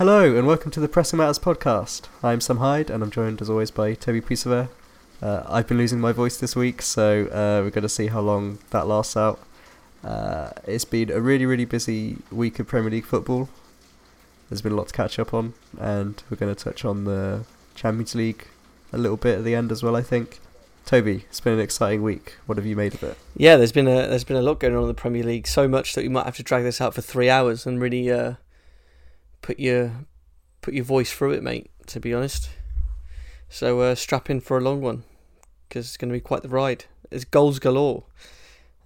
Hello and welcome to the Pressing Matters podcast. I'm Sam Hyde and I'm joined as always by Toby Pusaver. Uh, I've been losing my voice this week, so uh, we're going to see how long that lasts out. Uh, it's been a really, really busy week of Premier League football. There's been a lot to catch up on, and we're going to touch on the Champions League a little bit at the end as well. I think. Toby, it's been an exciting week. What have you made of it? Yeah, there's been a there's been a lot going on in the Premier League. So much that we might have to drag this out for three hours and really uh, put your put your voice through it, mate. To be honest, so uh, strap in for a long one because it's going to be quite the ride. It's goals galore,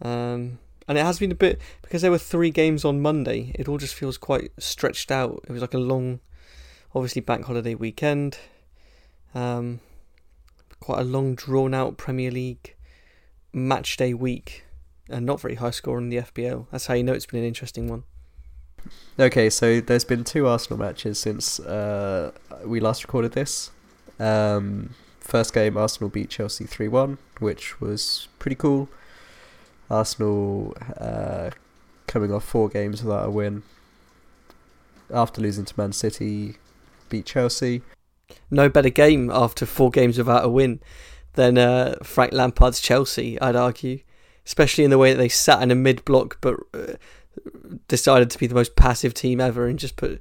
um, and it has been a bit because there were three games on Monday. It all just feels quite stretched out. It was like a long, obviously bank holiday weekend. Um, quite a long, drawn out Premier League match day week and not very high score in the FPL. That's how you know it's been an interesting one. Okay, so there's been two Arsenal matches since uh, we last recorded this. Um, first game, Arsenal beat Chelsea 3 1, which was pretty cool. Arsenal uh, coming off four games without a win. After losing to Man City, beat Chelsea no better game after four games without a win than uh, Frank Lampard's Chelsea, I'd argue. Especially in the way that they sat in a mid block but uh, decided to be the most passive team ever and just put.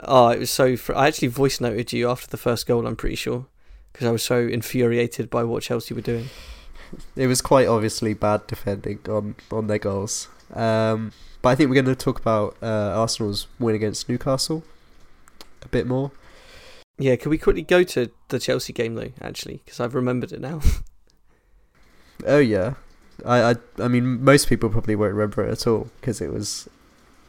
Oh, it was so. Fr- I actually voice noted you after the first goal, I'm pretty sure, because I was so infuriated by what Chelsea were doing. It was quite obviously bad defending on, on their goals. Um, but I think we're going to talk about uh, Arsenal's win against Newcastle a bit more. Yeah, can we quickly go to the Chelsea game though? Actually, because I've remembered it now. oh yeah, I, I I mean most people probably won't remember it at all because it was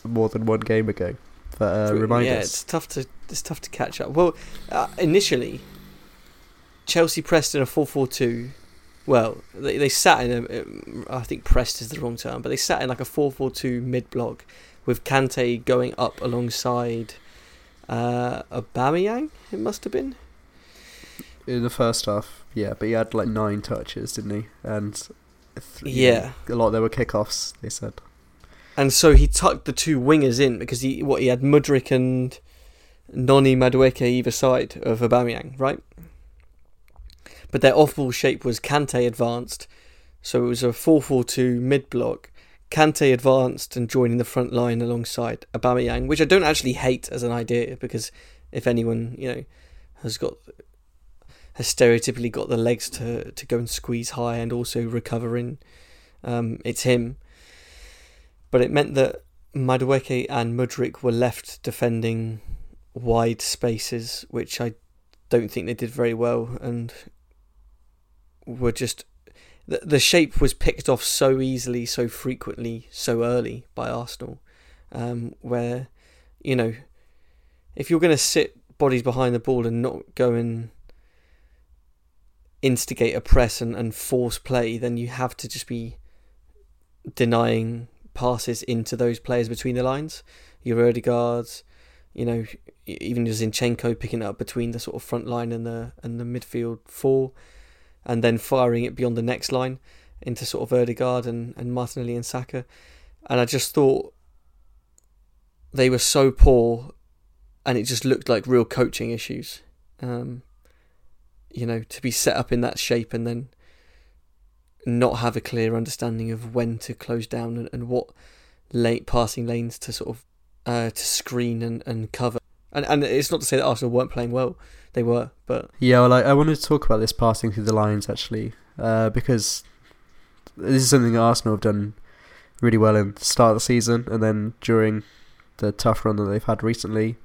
more than one game ago. But uh, remind yeah, us. it's tough to it's tough to catch up. Well, uh, initially, Chelsea pressed in a four-four-two. Well, they they sat in a I think pressed is the wrong term, but they sat in like a four-four-two mid block with Kante going up alongside uh, Aubameyang. It must have been in the first half. Yeah, but he had like nine touches, didn't he? And yeah, a lot. There were kickoffs. They said. And so he tucked the two wingers in because he what he had Mudryk and Noni Madueke either side of Aubameyang, right? But their off-ball shape was Kante advanced, so it was a 4-4-2 mid-block Kante advanced and joining the front line alongside Aubameyang, which I don't actually hate as an idea because if anyone you know has got has stereotypically got the legs to to go and squeeze high and also recovering, um, it's him. But it meant that Madueke and Mudryk were left defending wide spaces, which I don't think they did very well, and were just the, the shape was picked off so easily, so frequently, so early by Arsenal, um, where, you know, if you're going to sit bodies behind the ball and not go and instigate a press and, and force play, then you have to just be denying passes into those players between the lines. Your Odegaards, you know, even Zinchenko picking up between the sort of front line and the and the midfield four and then firing it beyond the next line into sort of Odegaard and, and Martinelli and Saka. And I just thought they were so poor and it just looked like real coaching issues. Um, you know, to be set up in that shape and then not have a clear understanding of when to close down and, and what late passing lanes to sort of uh, to screen and, and cover. And and it's not to say that Arsenal weren't playing well; they were. But yeah, well, I, I wanted to talk about this passing through the lines actually, uh, because this is something Arsenal have done really well in the start of the season, and then during the tough run that they've had recently,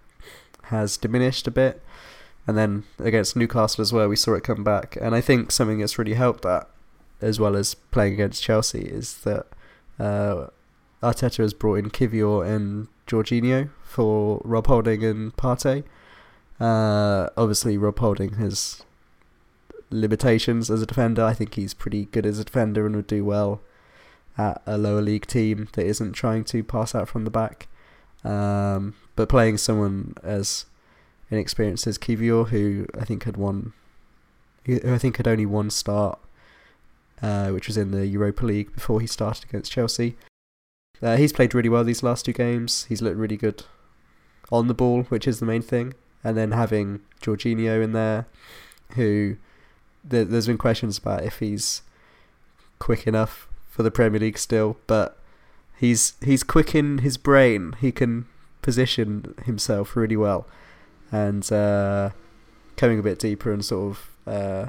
has diminished a bit. And then against Newcastle as well, we saw it come back. And I think something that's really helped that, as well as playing against Chelsea, is that uh, Arteta has brought in Kiwior and Jorginho for Rob Holding and Partey. Uh, obviously, Rob Holding has limitations as a defender. I think he's pretty good as a defender and would do well at a lower league team that isn't trying to pass out from the back. Um, but playing someone as inexperienced as Kiwior, who I think had won, who I think had only one start, uh, which was in the Europa League before he started against Chelsea. Uh, he's played really well these last two games. He's looked really good on the ball, which is the main thing, and then having Jorginho in there, who there, there's been questions about if he's quick enough for the Premier League still, but he's he's quick in his brain. He can position himself really well, and uh, coming a bit deeper and sort of uh,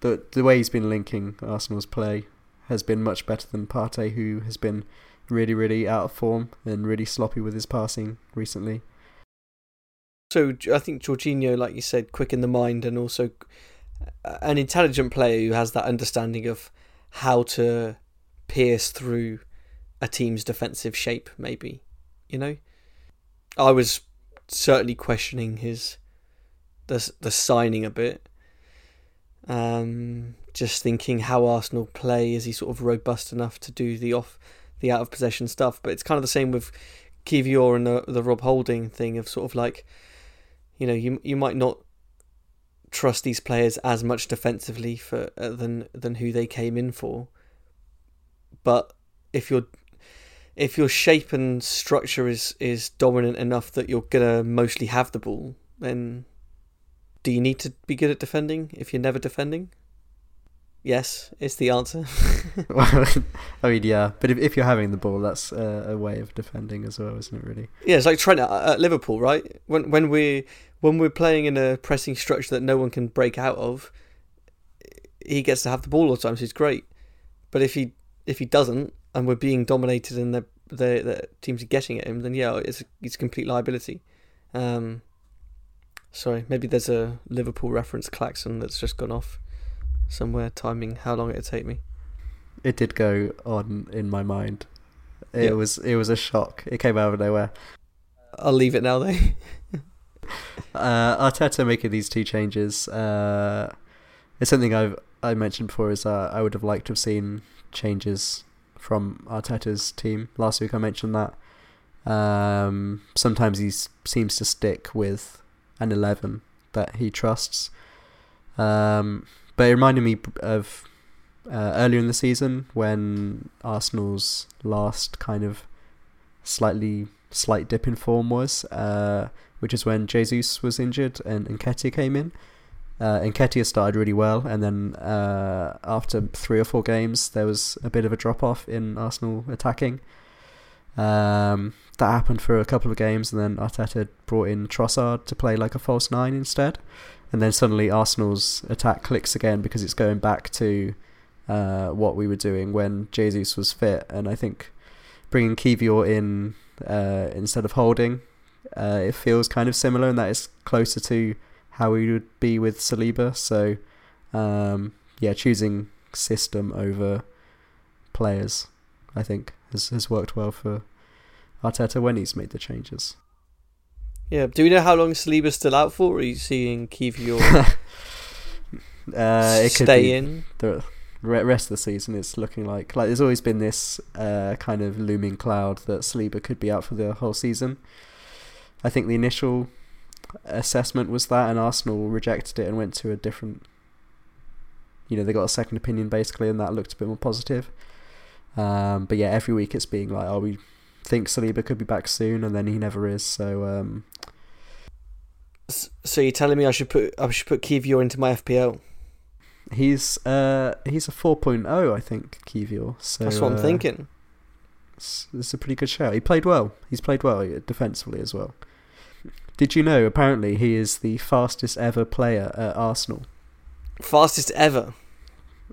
the the way he's been linking Arsenal's play has been much better than Partey, who has been really really out of form and really sloppy with his passing recently. So I think Jorginho, like you said, quick in the mind and also an intelligent player who has that understanding of how to pierce through a team's defensive shape, maybe. You know? I was certainly questioning his the the signing a bit. Um, just thinking how Arsenal play is he sort of robust enough to do the off the out of possession stuff, but it's kind of the same with Kiwior and the the Rob Holding thing of sort of like you know you you might not trust these players as much defensively for uh, than than who they came in for. But if your if your shape and structure is is dominant enough that you're gonna mostly have the ball, then do you need to be good at defending if you're never defending? Yes, is the answer. I mean, yeah, but if, if you're having the ball, that's a, a way of defending as well, isn't it? Really? Yeah, it's like Trent at, at Liverpool, right? When when we when we're playing in a pressing structure that no one can break out of, he gets to have the ball all the time, so he's great. But if he if he doesn't, and we're being dominated and the the, the teams are getting at him, then yeah, it's it's complete liability. Um, sorry, maybe there's a Liverpool reference klaxon that's just gone off somewhere, timing how long it'd take me. It did go on in my mind. It yeah. was it was a shock. It came out of nowhere. I'll leave it now, though. uh, Arteta making these two changes. Uh, it's something I've I mentioned before. Is uh, I would have liked to have seen changes from Arteta's team. Last week I mentioned that. Um, sometimes he seems to stick with an eleven that he trusts. Um, but it reminded me of uh, earlier in the season when Arsenal's last kind of slightly slight dip in form was, uh, which is when Jesus was injured and Nketiah came in. Uh, Nketiah started really well, and then uh, after three or four games, there was a bit of a drop off in Arsenal attacking. Um, that happened for a couple of games, and then Arteta brought in Trossard to play like a false nine instead. And then suddenly Arsenal's attack clicks again because it's going back to uh, what we were doing when Jesus was fit. And I think bringing Kiwior in uh, instead of holding, uh, it feels kind of similar, and that is closer to how we would be with Saliba. So, um, yeah, choosing system over players, I think, has, has worked well for Arteta when he's made the changes. Yeah. Do we know how long Saliba's still out for? Or are you seeing Kiwior uh, it stay could in? The rest of the season, it's looking like like there's always been this uh, kind of looming cloud that Saliba could be out for the whole season. I think the initial assessment was that, and Arsenal rejected it and went to a different. You know, they got a second opinion basically, and that looked a bit more positive. Um, but yeah, every week it's being like, oh, we think Saliba could be back soon, and then he never is. So, um, so you're telling me I should put I should put Kiwior into my FPL? He's uh he's a 4.0, I think Kiwior. So that's what I'm uh, thinking. It's, it's a pretty good shout. He played well. He's played well defensively as well. Did you know? Apparently, he is the fastest ever player at Arsenal. Fastest ever.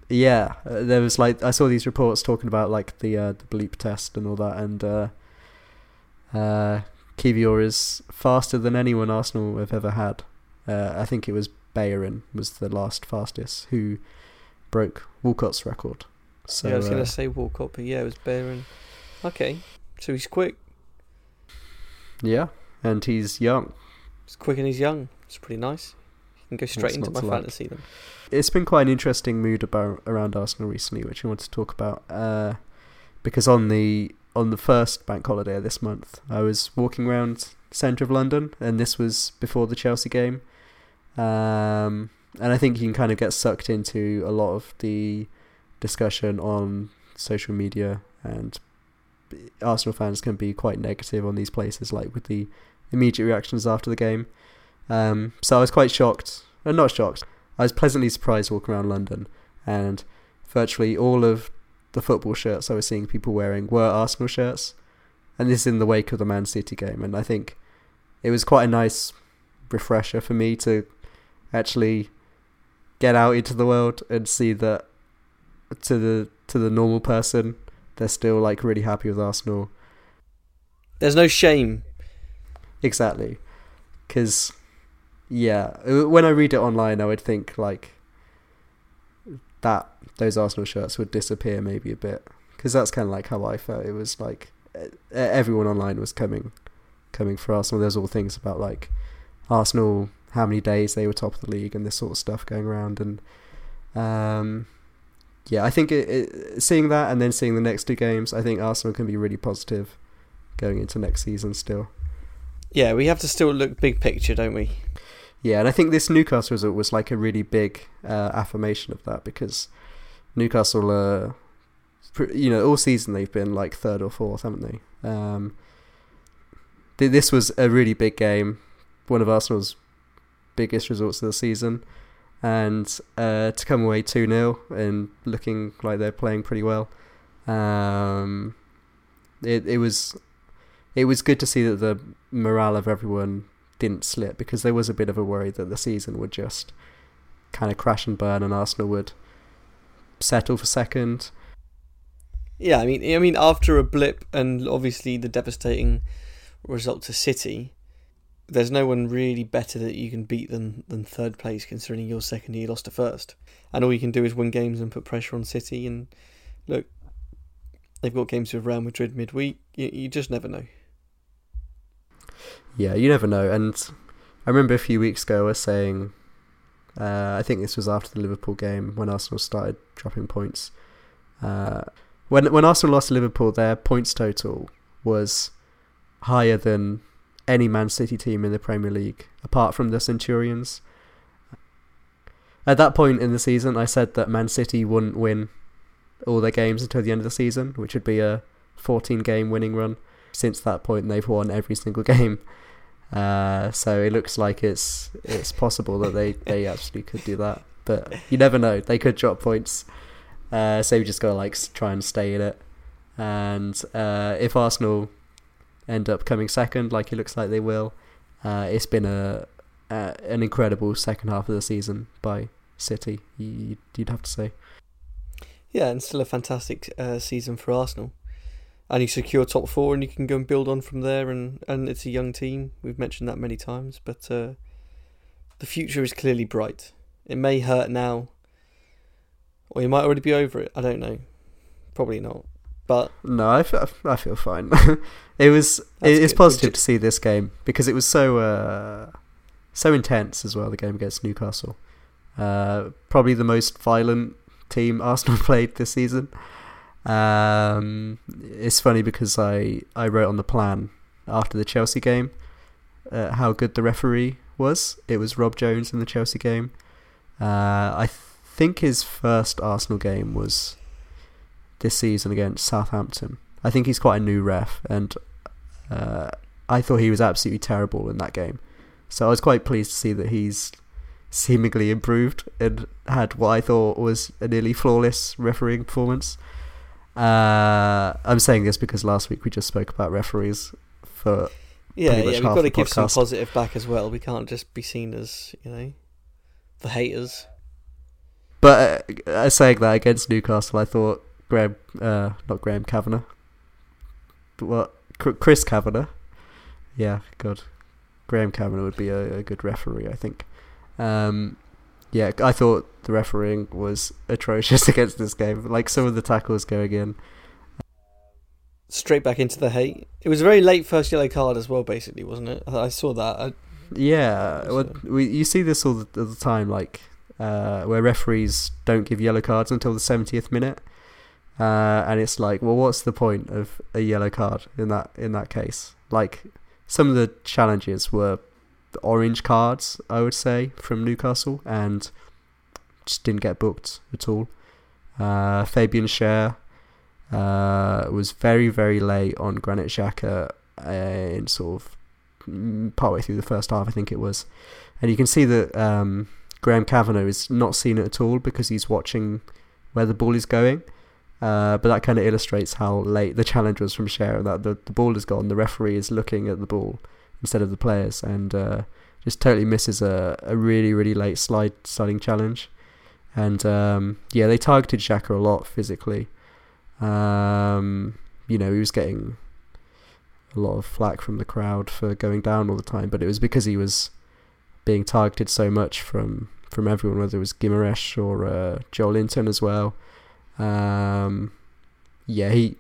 Yeah, uh, there was like I saw these reports talking about like the uh, the bleep test and all that, and uh, uh, Kiwior is faster than anyone Arsenal have ever had. Uh, I think it was Bellerin was the last fastest who broke Walcott's record. So, yeah, I was going to uh, say Walcott, but yeah, it was Bellerin. Okay, so he's quick. Yeah, and he's young. He's quick and he's young. It's pretty nice. You can go straight What's into my fantasy like? then. It's been quite an interesting mood about around Arsenal recently, which I want to talk about. Uh, because on the on the first bank holiday of this month, I was walking around centre of London, and this was before the Chelsea game. Um, and I think you can kind of get sucked into a lot of the discussion on social media, and Arsenal fans can be quite negative on these places, like with the immediate reactions after the game. Um, so I was quite shocked, and uh, not shocked. I was pleasantly surprised walking around London, and virtually all of the football shirts I was seeing people wearing were Arsenal shirts, and this is in the wake of the Man City game. And I think it was quite a nice refresher for me to actually get out into the world and see that to the to the normal person, they're still like really happy with Arsenal. There's no shame. Exactly, because yeah, uh, when I read it online, I would think like that those Arsenal shirts would disappear maybe a bit because that's kind of like how I felt. It was like everyone online was coming coming for Arsenal. There's all things about like Arsenal, how many days they were top of the league, and this sort of stuff going around. And um, yeah, I think it, it, seeing that and then seeing the next two games, I think Arsenal can be really positive going into next season still. Yeah, we have to still look big picture, don't we? Yeah, and I think this Newcastle result was like a really big uh, affirmation of that because Newcastle, uh, you know, all season they've been like third or fourth, haven't they? Um, th- this was a really big game, one of Arsenal's biggest results of the season, and uh, to come away 2 0 and looking like they're playing pretty well. Um, it it was it was good to see that the morale of everyone didn't slip because there was a bit of a worry that the season would just kind of crash and burn and Arsenal would settle for second. Yeah, I mean, I mean, after a blip and obviously the devastating result to City, there's no one really better that you can beat than than third place, considering you're second you lost to first, and all you can do is win games and put pressure on City. And look, they've got games with Real Madrid midweek. You, you just never know. Yeah, you never know. And I remember a few weeks ago I was saying, uh, I think this was after the Liverpool game when Arsenal started dropping points. Uh, when when Arsenal lost to Liverpool, their points total was higher than any Man City team in the Premier League, apart from the Centurions. At that point in the season, I said that Man City wouldn't win all their games until the end of the season, which would be a 14 game winning run. Since that point, they've won every single game. Uh, so it looks like it's it's possible that they, they actually could do that, but you never know. They could drop points. Uh, so you just gotta like try and stay in it. And uh, if Arsenal end up coming second, like it looks like they will, uh, it's been a, a, an incredible second half of the season by City. You, would have to say. Yeah, and still a fantastic uh, season for Arsenal and you secure top four, and you can go and build on from there. And, and it's a young team. We've mentioned that many times, but uh, the future is clearly bright. It may hurt now, or you might already be over it. I don't know. Probably not. But no, I feel, I feel fine. it was it's positive to see this game because it was so uh, so intense as well. The game against Newcastle, uh, probably the most violent team Arsenal played this season. Um, it's funny because I, I wrote on the plan after the Chelsea game uh, how good the referee was. It was Rob Jones in the Chelsea game. Uh, I think his first Arsenal game was this season against Southampton. I think he's quite a new ref, and uh, I thought he was absolutely terrible in that game. So I was quite pleased to see that he's seemingly improved and had what I thought was a nearly flawless refereeing performance. Uh, I'm saying this because last week we just spoke about referees for yeah, yeah. We've got to give some positive back as well. We can't just be seen as you know the haters. But uh, saying that against Newcastle, I thought Graham, uh, not Graham Kavanagh, but what Chris Kavanagh. Yeah, good. Graham Kavanagh would be a, a good referee, I think. Um, yeah, I thought the refereeing was atrocious against this game. Like some of the tackles going in. Straight back into the hate. It was a very late first yellow card as well, basically, wasn't it? I saw that. I, yeah, well, we, you see this all the, all the time, like uh, where referees don't give yellow cards until the 70th minute. Uh, and it's like, well, what's the point of a yellow card in that in that case? Like, some of the challenges were orange cards, I would say, from Newcastle, and just didn't get booked at all. Uh, Fabian Schär uh, was very, very late on Granit Xhaka uh, in sort of partway through the first half, I think it was, and you can see that um, Graham Kavanagh is not seen it at all because he's watching where the ball is going. Uh, but that kind of illustrates how late the challenge was from Schär. That the, the ball is gone, the referee is looking at the ball instead of the players, and uh, just totally misses a, a really really late slide sliding challenge. And um, yeah, they targeted Xhaka a lot physically. Um, you know, he was getting a lot of flack from the crowd for going down all the time, but it was because he was being targeted so much from from everyone, whether it was Guimaraes or uh, Joelinton as well. Um, yeah, he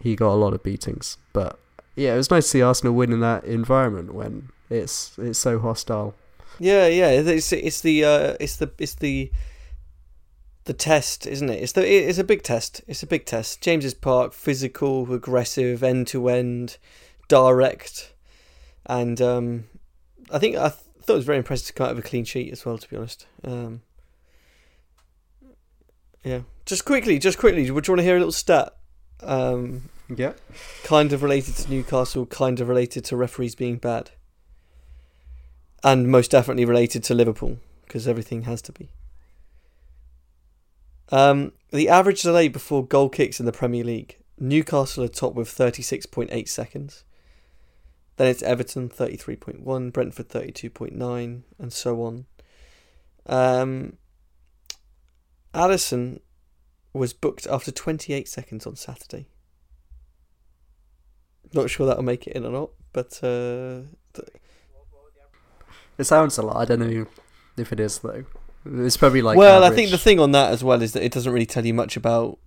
he got a lot of beatings, but yeah, it was nice to see Arsenal win in that environment when it's it's so hostile. Yeah, yeah, it's it's the uh, it's the it's the the test, isn't it? It's the it's a big test. It's a big test. James's Park, physical, aggressive, end to end, direct, and um, I think I th- thought it was very impressive to come out of a clean sheet as well. To be honest, um, yeah. Just quickly, just quickly, would you want to hear a little stat? Um, yeah. Kind of related to Newcastle, kind of related to referees being bad. And most definitely related to Liverpool, because everything has to be. Um, the average delay before goal kicks in the Premier League Newcastle are top with 36.8 seconds. Then it's Everton 33.1, Brentford 32.9, and so on. Um, Alisson was booked after 28 seconds on Saturday. Not sure that'll make it in or not, but uh, it sounds a lot. I don't know if it is though. It's probably like. well, average. I think the thing on that as well is that it doesn't really tell you much about.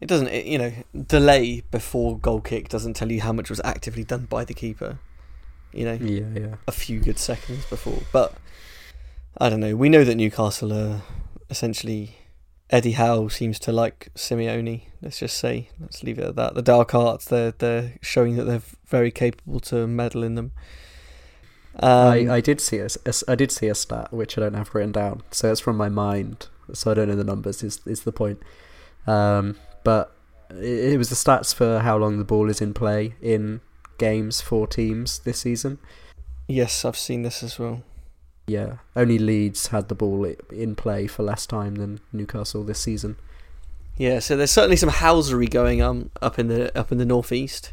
It doesn't, it, you know, delay before goal kick doesn't tell you how much was actively done by the keeper. You know, Yeah, yeah. a few good seconds before, but I don't know. We know that Newcastle are essentially Eddie Howe seems to like Simeone. Let's just say, let's leave it at that. The dark arts, they're they're showing that they're very capable to meddle in them. Um, I, I did see a, a, I did see a stat which I don't have written down, so it's from my mind, so I don't know the numbers. Is is the point? Um, but it, it was the stats for how long the ball is in play in games for teams this season. yes, I've seen this as well. Yeah, only Leeds had the ball in play for less time than Newcastle this season. Yeah, so there's certainly some housery going on up in the up in the northeast.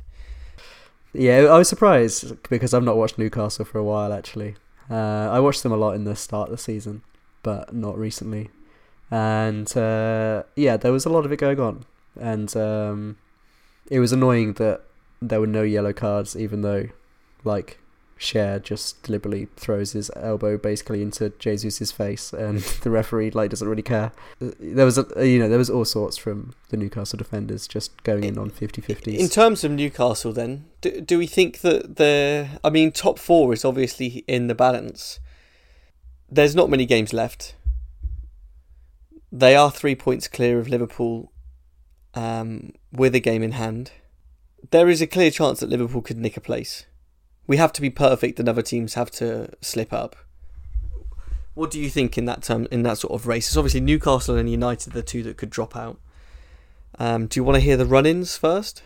Yeah, I was surprised because I've not watched Newcastle for a while actually. Uh, I watched them a lot in the start of the season, but not recently. And uh, yeah, there was a lot of it going on, and um, it was annoying that there were no yellow cards, even though, like, Schär just deliberately throws his elbow basically into Jesus's face, and the referee like doesn't really care. There was a, you know there was all sorts from the Newcastle defenders just going in on 50-50s. In terms of Newcastle, then, do, do we think that the? I mean, top four is obviously in the balance. There's not many games left. They are three points clear of Liverpool, um, with a game in hand. There is a clear chance that Liverpool could nick a place. We have to be perfect, and other teams have to slip up. What do you think in that term, in that sort of race? It's obviously Newcastle and United, the two that could drop out. Um, do you want to hear the run-ins first?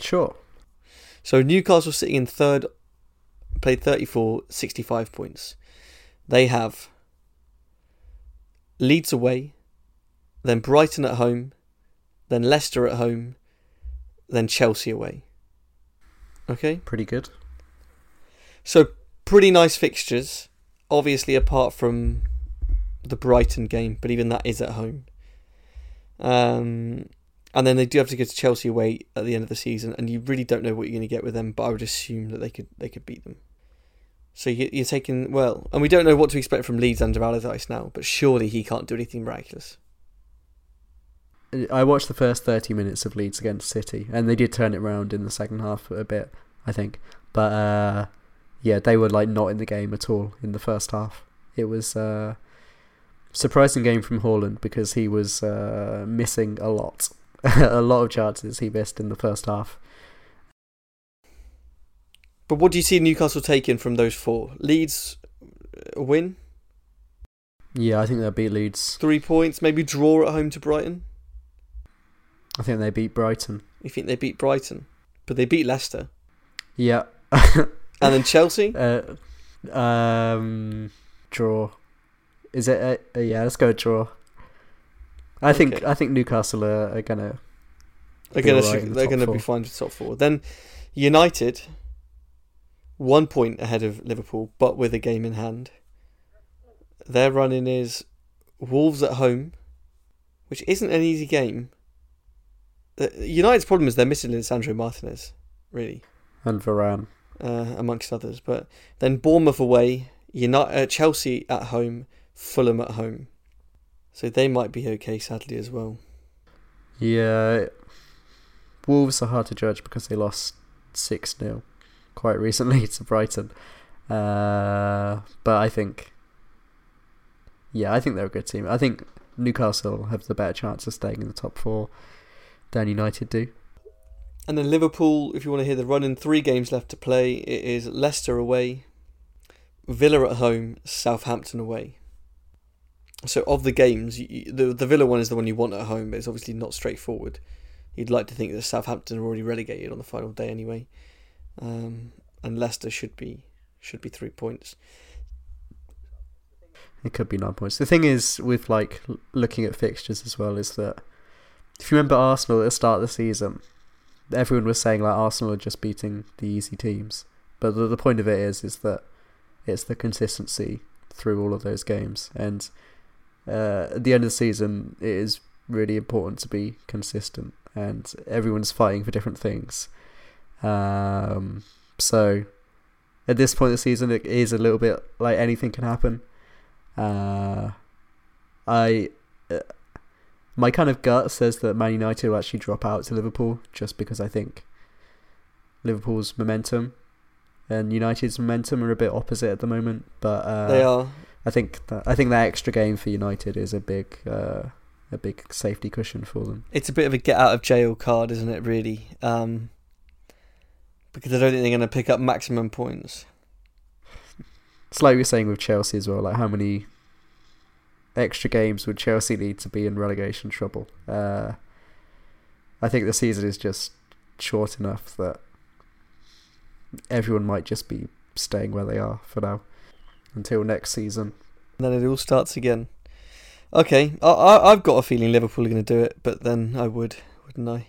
Sure. So Newcastle sitting in third, played 34, 65 points. They have Leeds away, then Brighton at home, then Leicester at home, then Chelsea away. Okay? Pretty good. So pretty nice fixtures, obviously apart from the Brighton game, but even that is at home. Um, and then they do have to go to Chelsea away at the end of the season, and you really don't know what you're going to get with them. But I would assume that they could they could beat them. So you, you're taking well, and we don't know what to expect from Leeds under Allardyce now, but surely he can't do anything miraculous. I watched the first 30 minutes of Leeds against City, and they did turn it around in the second half a bit, I think. But uh, yeah, they were like not in the game at all in the first half. It was a surprising game from Haaland because he was uh, missing a lot, a lot of chances he missed in the first half. But what do you see Newcastle taking from those four? Leeds a win, Yeah, I think they'll beat Leeds. three points, maybe draw at home to Brighton. I think they beat Brighton. You think they beat Brighton, but they beat Leicester. Yeah. and then Chelsea. Uh, um, draw. Is it? A, a, yeah, let's go draw. I think I think Newcastle are, are gonna. They're gonna the they're gonna four. be fine for top four. Then United, one point ahead of Liverpool, but with a game in hand. Their running is Wolves at home, which isn't an easy game. United's problem is they're missing Lisandro Martinez, really, And Varane. uh, amongst others. But then Bournemouth away, United, uh, Chelsea at home, Fulham at home. So they might be okay, sadly as well. Yeah, Wolves are hard to judge because they lost six 0 quite recently to Brighton. Uh, but I think, yeah, I think they're a good team. I think Newcastle have the better chance of staying in the top four than United do. And then Liverpool, if you want to hear the run in three games left to play, it is Leicester away, Villa at home, Southampton away. So of the games, you- the the Villa one is the one you want at home, but it's obviously not straightforward. You'd like to think that Southampton are already relegated on the final day anyway, um, and Leicester should be should be three points. It could be nine points. The thing is, with like looking at fixtures as well, is that if you remember Arsenal at the start of the season, everyone was saying like Arsenal are just beating the easy teams. But the, the point of it is, is that it's the consistency through all of those games, and uh, at the end of the season, it is really important to be consistent, and everyone's fighting for different things. Um, so at this point of the season, it is a little bit like anything can happen. Uh, I uh, my kind of gut says that Man United will actually drop out to Liverpool just because I think Liverpool's momentum and United's momentum are a bit opposite at the moment. But uh, they are. I think that I think that extra game for United is a big uh, a big safety cushion for them. It's a bit of a get out of jail card, isn't it? Really, um, because I don't think they're going to pick up maximum points. It's like we were saying with Chelsea as well. Like how many extra games would Chelsea need to be in relegation trouble? Uh, I think the season is just short enough that everyone might just be staying where they are for now until next season. And then it all starts again. Okay, I, I, I've got a feeling Liverpool are going to do it, but then I would, wouldn't I?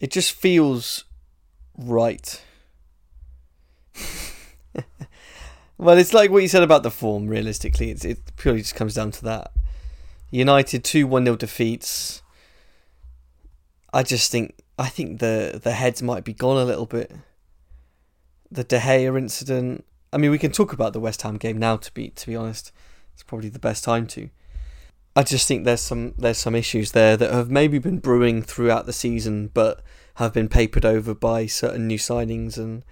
It just feels right. Well, it's like what you said about the form. Realistically, it's, it purely just comes down to that. United two one 0 defeats. I just think I think the the heads might be gone a little bit. The De Gea incident. I mean, we can talk about the West Ham game now. To be to be honest, it's probably the best time to. I just think there's some there's some issues there that have maybe been brewing throughout the season, but have been papered over by certain new signings and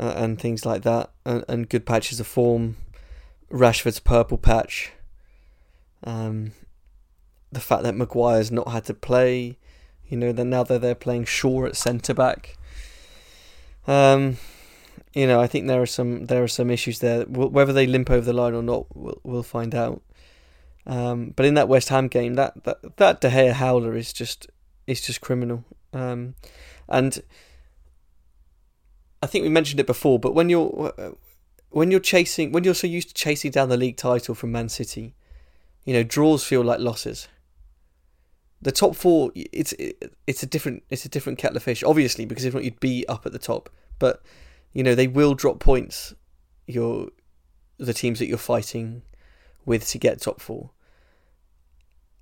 uh, and things like that, and, and good patches of form. Rashford's purple patch. Um, the fact that Maguire's not had to play, you know, that now that they're playing Shaw at centre back. Um, you know, I think there are some there are some issues there. Whether they limp over the line or not, we'll, we'll find out. Um, but in that West Ham game, that that that De Gea howler is just is just criminal. Um, and I think we mentioned it before, but when you're uh, when you're chasing when you're so used to chasing down the league title from Man City, you know draws feel like losses. The top four, it's it's a different it's a different kettle of fish, obviously, because if not you'd be up at the top. But you know they will drop points. Your the teams that you're fighting with to get top four.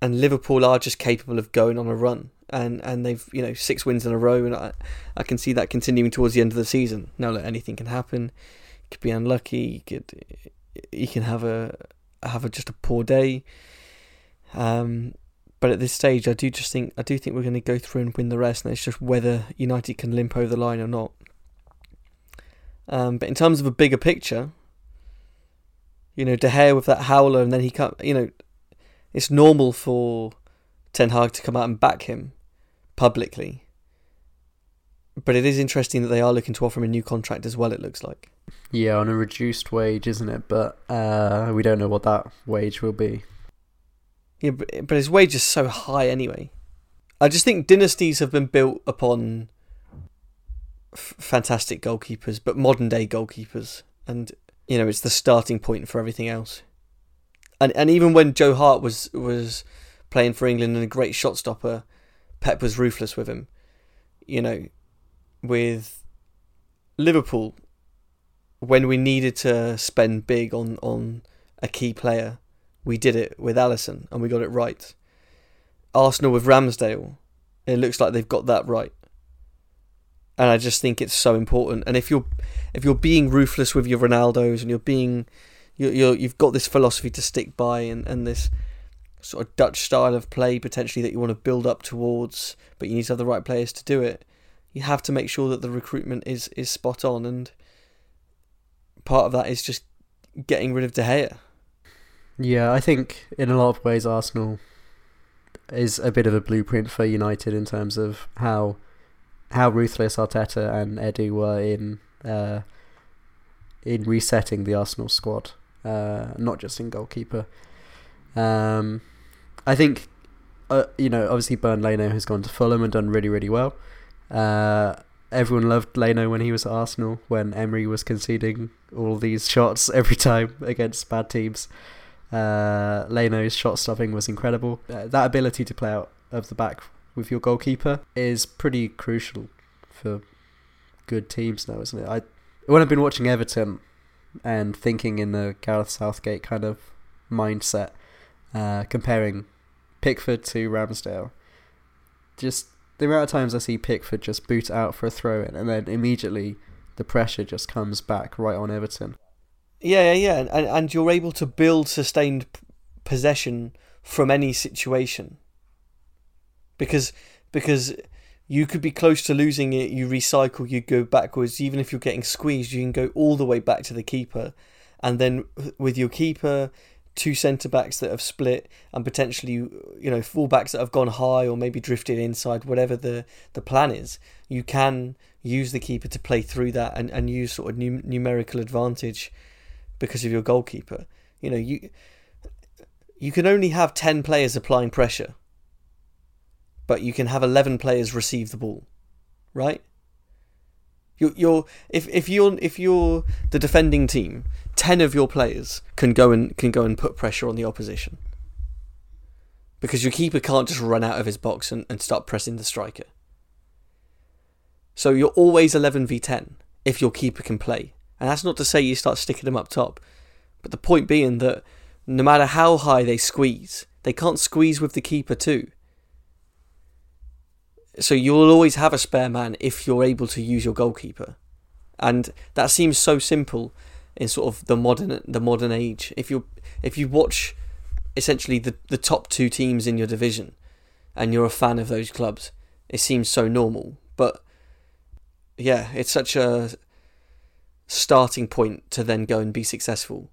And Liverpool are just capable of going on a run, and and they've you know six wins in a row, and I I can see that continuing towards the end of the season. Now that anything can happen, you could be unlucky, you could you can have a have a, just a poor day. Um, but at this stage, I do just think I do think we're going to go through and win the rest, and it's just whether United can limp over the line or not. Um, but in terms of a bigger picture, you know, De Gea with that howler, and then he can't. You know, it's normal for Ten Hag to come out and back him publicly. But it is interesting that they are looking to offer him a new contract as well. It looks like. Yeah, on a reduced wage, isn't it? But uh, we don't know what that wage will be. Yeah, but, but his wage is so high anyway. I just think dynasties have been built upon f- fantastic goalkeepers, but modern day goalkeepers, and you know it's the starting point for everything else. And and even when Joe Hart was was playing for England and a great shot stopper, Pep was ruthless with him. You know, with Liverpool, when we needed to spend big on on a key player, we did it with Alisson and we got it right. Arsenal with Ramsdale, it looks like they've got that right. And I just think it's so important. And if you're if you're being ruthless with your Ronaldos and you're being you're, you're you've got this philosophy to stick by and, and this sort of Dutch style of play potentially that you want to build up towards, but you need to have the right players to do it. You have to make sure that the recruitment is is spot on, and part of that is just getting rid of De Gea. Yeah, I think in a lot of ways Arsenal is a bit of a blueprint for United in terms of how how ruthless Arteta and Edu were in uh, in resetting the Arsenal squad, uh, not just in goalkeeper. Um, I think, uh, you know, obviously Bernd Leno has gone to Fulham and done really, really well. Uh, everyone loved Leno when he was at Arsenal, when Emery was conceding all these shots every time against bad teams. Uh, Leno's shot stopping was incredible. Uh, that ability to play out of the back with your goalkeeper is pretty crucial for good teams now, isn't it? I when I've been watching Everton and thinking in the Gareth Southgate kind of mindset, uh, comparing Pickford to Ramsdale, just the amount of times I see Pickford just boot out for a throw in, and then immediately the pressure just comes back right on Everton. Yeah, yeah, yeah, and and you're able to build sustained possession from any situation. Because because you could be close to losing it, you recycle, you go backwards. Even if you're getting squeezed, you can go all the way back to the keeper, and then with your keeper, two centre backs that have split, and potentially you know full backs that have gone high or maybe drifted inside, whatever the the plan is, you can use the keeper to play through that and, and use sort of num- numerical advantage because of your goalkeeper. You know, you you can only have 10 players applying pressure, but you can have 11 players receive the ball, right? You're, you're if if you're if you're the defending team, 10 of your players can go and can go and put pressure on the opposition. Because your keeper can't just run out of his box and, and start pressing the striker. So you're always 11 v 10 if your keeper can play. And that's not to say you start sticking them up top. But the point being that no matter how high they squeeze, they can't squeeze with the keeper too. So you'll always have a spare man if you're able to use your goalkeeper. And that seems so simple in sort of the modern the modern age. If you if you watch essentially the, the top two teams in your division and you're a fan of those clubs, it seems so normal. But yeah, it's such a starting point to then go and be successful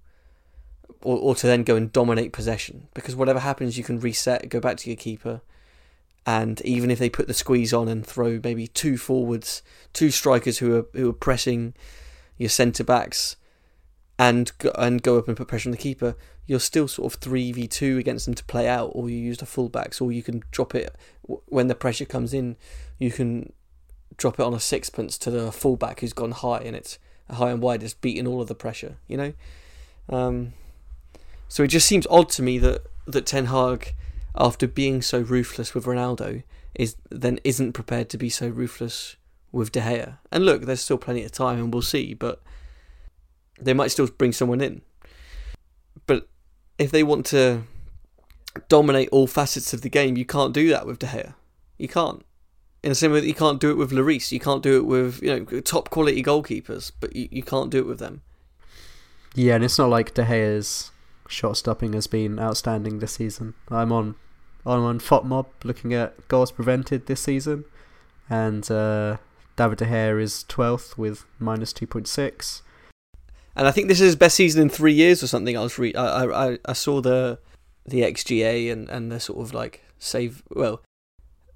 or, or to then go and dominate possession because whatever happens you can reset go back to your keeper and even if they put the squeeze on and throw maybe two forwards two strikers who are who are pressing your centre backs and go, and go up and put pressure on the keeper you're still sort of 3v2 against them to play out or you use the fullbacks or you can drop it when the pressure comes in you can drop it on a sixpence to the fullback who's gone high and it's high and wide, just beating all of the pressure, you know. Um, so it just seems odd to me that that Ten Hag, after being so ruthless with Ronaldo, is then isn't prepared to be so ruthless with De Gea. And look, there's still plenty of time, and we'll see. But they might still bring someone in. But if they want to dominate all facets of the game, you can't do that with De Gea. You can't in the same way that you can't do it with Lloris, you can't do it with you know top quality goalkeepers, but you, you can't do it with them. Yeah, and it's not like De Gea's shot stopping has been outstanding this season. I'm on I'm on FotMob looking at goals prevented this season, and uh, David De Gea is twelfth with minus two point six. And I think this is his best season in three years or something. I was re- I, I I saw the the XGA and and the sort of like save well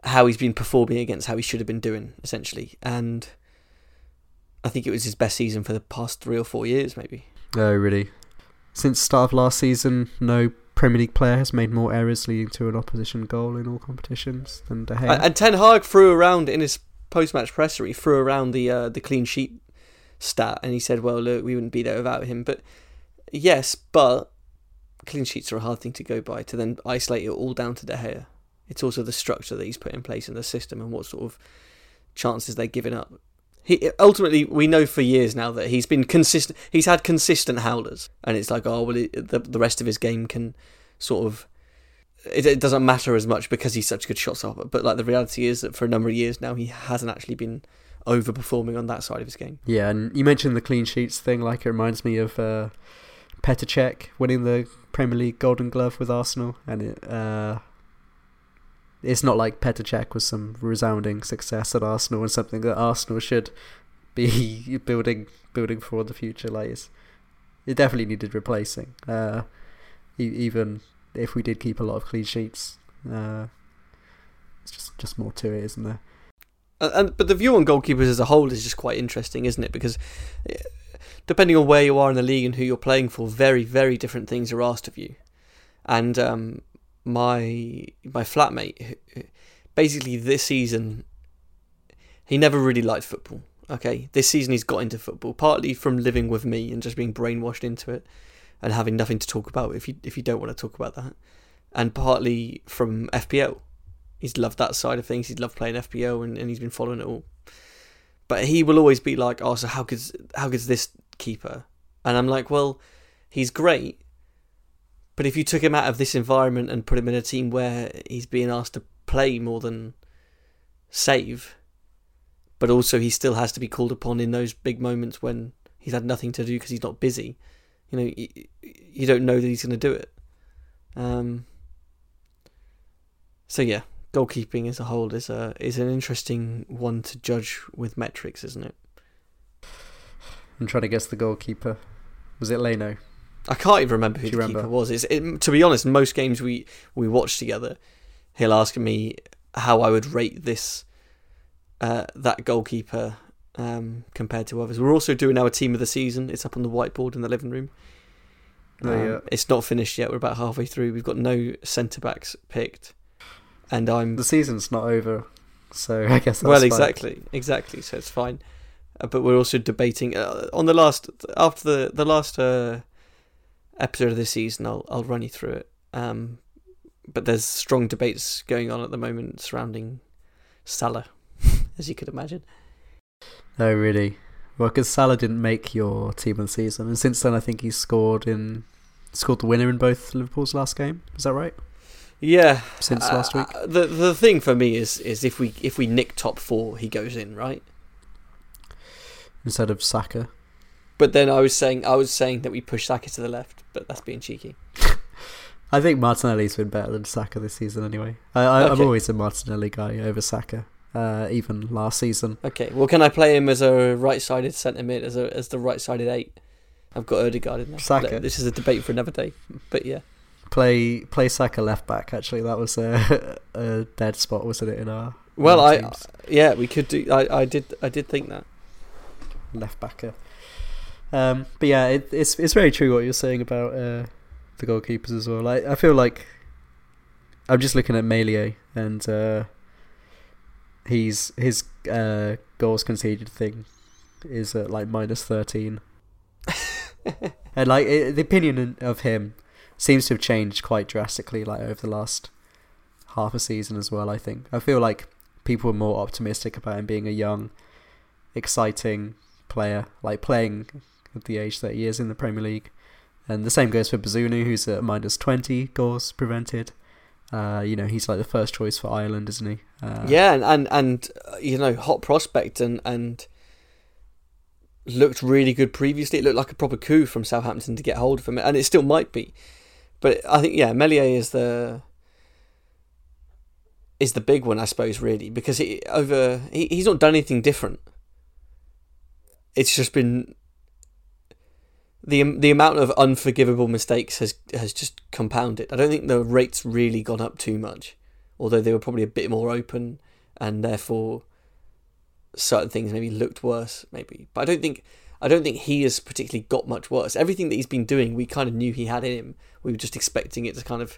how he's been performing against how he should have been doing, essentially. And I think it was his best season for the past three or four years, maybe. Oh, really? Since start of last season, no Premier League player has made more errors leading to an opposition goal in all competitions than De Gea. And Ten Hag threw around in his post match presser, he threw around the uh, the clean sheet stat, and he said, "Well, look, we wouldn't be there without him." But yes, but clean sheets are a hard thing to go by. To then isolate it all down to De Gea, it's also the structure that he's put in place in the system and what sort of chances they're giving up. He ultimately we know for years now that he's been consistent. He's had consistent howlers, and it's like, oh well, the the rest of his game can sort of it, it, doesn't matter as much because he's such a good shot stopper. But like the reality is that for a number of years now, he hasn't actually been overperforming on that side of his game. Yeah, and you mentioned the clean sheets thing. Like it reminds me of uh, Petr Cech winning the Premier League Golden Glove with Arsenal, and it. Uh, it's not like Petr Cech was some resounding success at Arsenal and something that Arsenal should be building building for the future. Like it definitely needed replacing. Uh, even if we did keep a lot of clean sheets. Uh, it's just just more to it, isn't there? And, and but the view on goalkeepers as a whole is just quite interesting, isn't it? Because eh, depending on where you are in the league and who you're playing for, very very different things are asked of you. And um, my my flatmate, basically this season, he never really liked football. Okay, this season he's got into football partly from living with me and just being brainwashed into it and having nothing to talk about if you if you don't want to talk about that, and partly from FPL. He's loved that side of things. He's loved playing FPL and, and he's been following it all. But he will always be like, "Oh, so how good's how good's this keeper?" And I'm like, "Well, he's great, but if you took him out of this environment and put him in a team where he's being asked to play more than save, but also he still has to be called upon in those big moments when he's had nothing to do because he's not busy, you know, you, you don't know that he's going to do it. Um, so yeah, goalkeeping as a whole is a is an interesting one to judge with metrics, isn't it? I'm trying to guess the goalkeeper. Was it Leno? I can't even remember who the remember? keeper was. It's, it, to be honest, most games we we watch together, he'll ask me how I would rate this uh, that goalkeeper um, compared to others. We're also doing our team of the season. It's up on the whiteboard in the living room. Um, yeah. It's not finished yet. We're about halfway through. We've got no centre backs picked, and I'm the season's not over, so I guess well, exactly, fine. exactly. So it's fine. Uh, but we're also debating uh, on the last after the the last uh, episode of this season. I'll I'll run you through it. Um, but there's strong debates going on at the moment surrounding Salah, as you could imagine. Oh, really? Well, because Salah didn't make your team of the season, and since then I think he's scored in scored the winner in both Liverpool's last game. Is that right? Yeah. Since uh, last week. The the thing for me is is if we if we nick top four, he goes in, right? Instead of Saka. But then I was saying I was saying that we push Saka to the left, but that's being cheeky. I think Martinelli's been better than Saka this season anyway. I, am always a Martinelli guy over Saka uh, even last season. Okay, well, can I play him as a right-sided centre mid, as a as the right-sided eight? I've got Odegaard in there. Saka. This is a debate for another day, but yeah. Play play Saka left back. Actually, that was a, a dead spot, wasn't it? In our well, I teams? yeah, we could do. I, I did I did think that left backer. Um, but yeah, it, it's it's very true what you're saying about uh, the goalkeepers as well. Like I feel like I'm just looking at Meslier and. Uh, he's his uh, goals conceded thing is at like minus thirteen, and like it, the opinion of him seems to have changed quite drastically like over the last half a season as well. I think I feel like people are more optimistic about him being a young, exciting player, like playing at the age that he is in the Premier League. And the same goes for Bazunu, who's at minus 20 goals prevented. Uh, you know, he's like the first choice for Ireland, isn't he? Uh, yeah, and and, and uh, you know, hot prospect and and looked really good previously. It looked like a proper coup from Southampton to get hold of him, and it still might be. But I think yeah, Meslier is the is the big one, I suppose, really, because he over he, he's not done anything different. It's just been the the amount of unforgivable mistakes has has just compounded. I don't think the rates really gone up too much, although they were probably a bit more open and therefore certain things maybe looked worse, maybe. But I don't think I don't think he has particularly got much worse. Everything that he's been doing, we kind of knew he had in him. We were just expecting it to kind of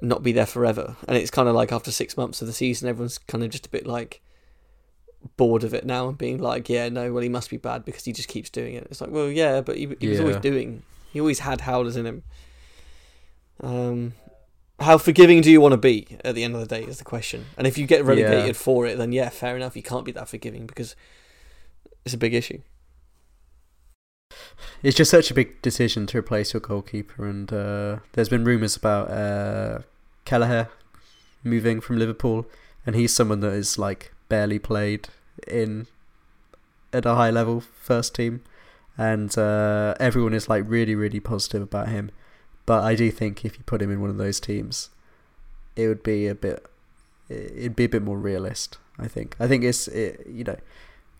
not be there forever. And it's kind of like after six months of the season, everyone's kind of just a bit like, bored of it now and being like, yeah, no, well, he must be bad because he just keeps doing it. It's like, well, yeah, but he, he was always doing. He always had howlers in him. Um, how forgiving do you want to be at the end of the day is the question. And if you get relegated Yeah. for it, then yeah, fair enough. You can't be that forgiving because it's a big issue. It's just such a big decision to replace your goalkeeper, and uh, there's been rumours about uh, Kelleher moving from Liverpool, and he's someone that is like barely played in at a high level first team, and uh, everyone is like really really positive about him. But I do think if you put him in one of those teams, it would be a bit, it'd be a bit more realist. I think. I think it's it, you know